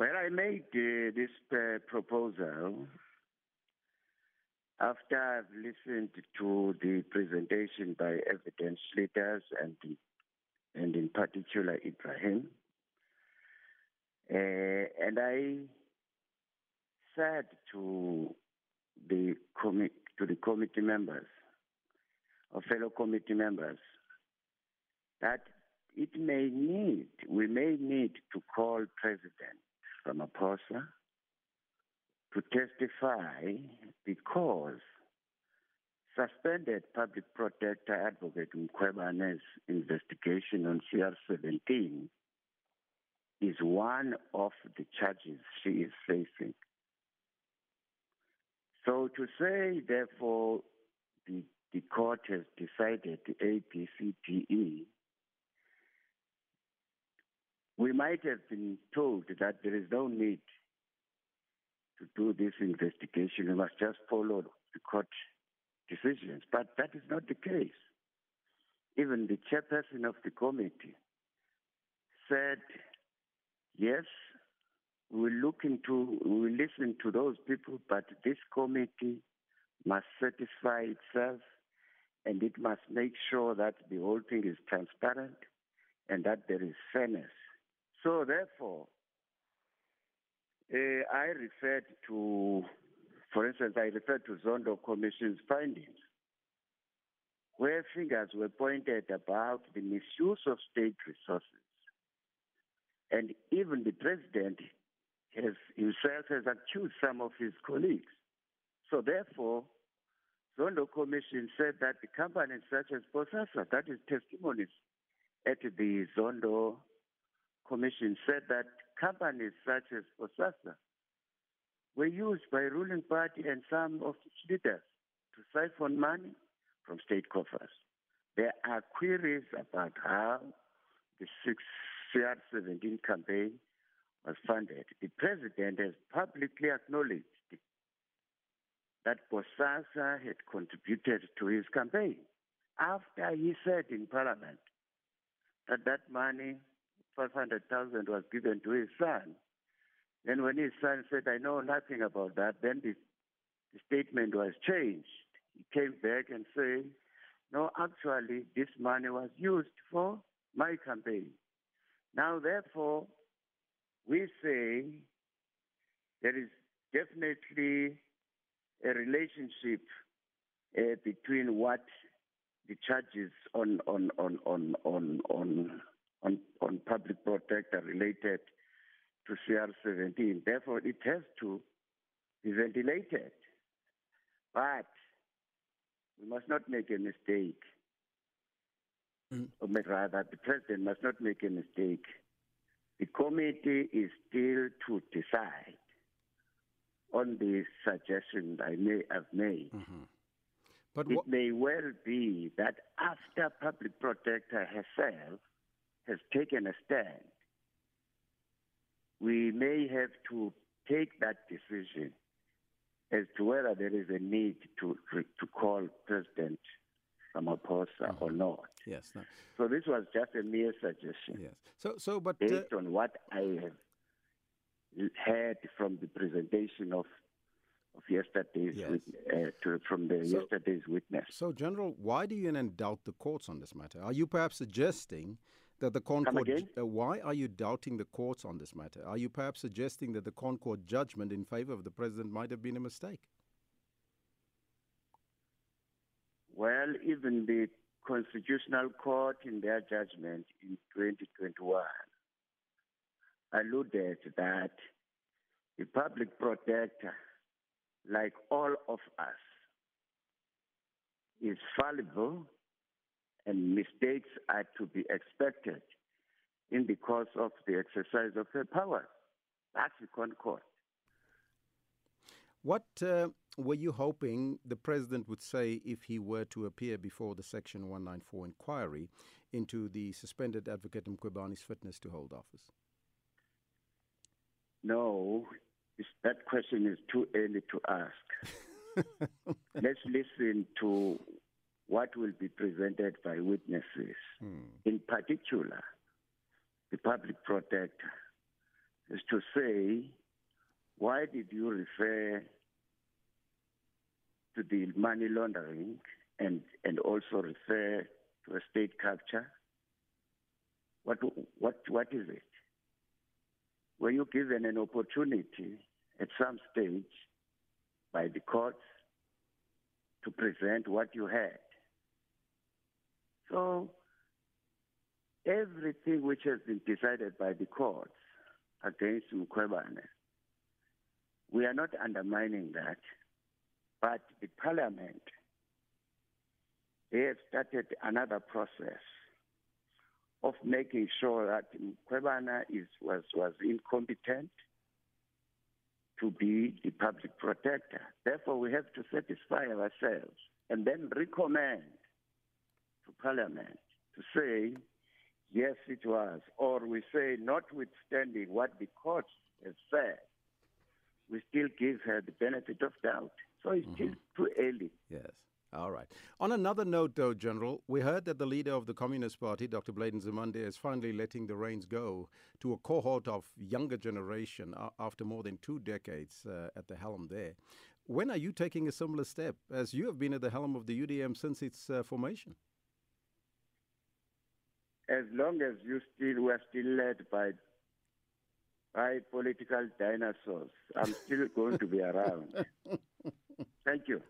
Well, I made uh, this uh, proposal after I've listened to the presentation by evidence leaders and, and in particular Ibrahim. Uh, and I said to the committee to the committee members or fellow committee members that it may need we may need to call President Ramaphosa to testify because suspended public protector advocate Mkhwebane's investigation on CR17 is one of the charges she is facing. So to say, therefore, the, the court has decided the ABCDE, we might have been told that there is no need to do this investigation. We must just follow the court decisions. But that is not the case. Even the chairperson of the committee said, yes, we will look into, we will listen to those people, but this committee must satisfy itself and it must make sure that the whole thing is transparent and that there is fairness. So therefore, uh, I referred to, for instance, I referred to Zondo Commission's findings, where fingers were pointed about the misuse of state resources. And even the president has himself has accused some of his colleagues. So therefore, Zondo Commission said that the companies such as Bosasa, that is testimonies at the Zondo Commission, said that companies such as Bosasa were used by ruling party and some of its leaders to siphon money from state coffers. There are queries about how the 6 CR17 campaign was funded. The president has publicly acknowledged that Bosasa had contributed to his campaign after he said in parliament that that money, 500,000 was given to his son. And when his son said, I know nothing about that, then the, the statement was changed. He came back and said, no, actually, this money was used for my campaign. Now, therefore, we say there is definitely a relationship uh, between what the charges on on on on on on on, on public protector related to CR17. Therefore, it has to be ventilated. But we must not make a mistake. Mm. Or rather, the president must not make a mistake the committee is still to decide on the suggestion I may have made. Mm-hmm. But it may well be that after public protector herself has taken a stand, we may have to take that decision as to whether there is a need to to call President Ramaphosa mm-hmm. or not. Yes. No. So this was just a mere suggestion. Yes. So, so, but based uh, on what I have heard from the presentation of of yesterday's yes. with, uh, to, from the so, yesterday's witness. So, General, why do you then doubt the courts on this matter? Are you perhaps suggesting that the ConCourt? Uh, why are you doubting the courts on this matter? Are you perhaps suggesting that the ConCourt judgment in favor of the president might have been a mistake? Well, even the Constitutional Court, in their judgment in 2021, alluded that the public protector, like all of us, is fallible and mistakes are to be expected in the course of the exercise of her power. That's the ConCourt. What uh, were you hoping the president would say if he were to appear before the Section 194 inquiry into the suspended advocate Mkhwebane's fitness to hold office? No, that question is too early to ask. Let's listen to what will be presented by witnesses, hmm. in particular, the public protector is to say, why did you refer to the money laundering and, and also refer to a state capture? What, what, what is it? Were you given an opportunity at some stage by the courts to present what you had? So everything which has been decided by the courts against Mkhwebane, we are not undermining that, but the parliament, they have started another process of making sure that Mkhwebane is, was, was incompetent to be the public protector. Therefore, we have to satisfy ourselves and then recommend Parliament to say, yes, it was, or we say, notwithstanding what the court has said, we still give her the benefit of doubt. So it's mm-hmm. still too early. Yes. All right. On another note, though, General, we heard that the leader of the Communist Party, Dr. Blade Nzimande, is finally letting the reins go to a cohort of younger generation after more than two decades uh, at the helm there. When are you taking a similar step, as you have been at the helm of the UDM since its uh, formation? As long as you still were still led by by political dinosaurs, I'm still going to be around. Thank you.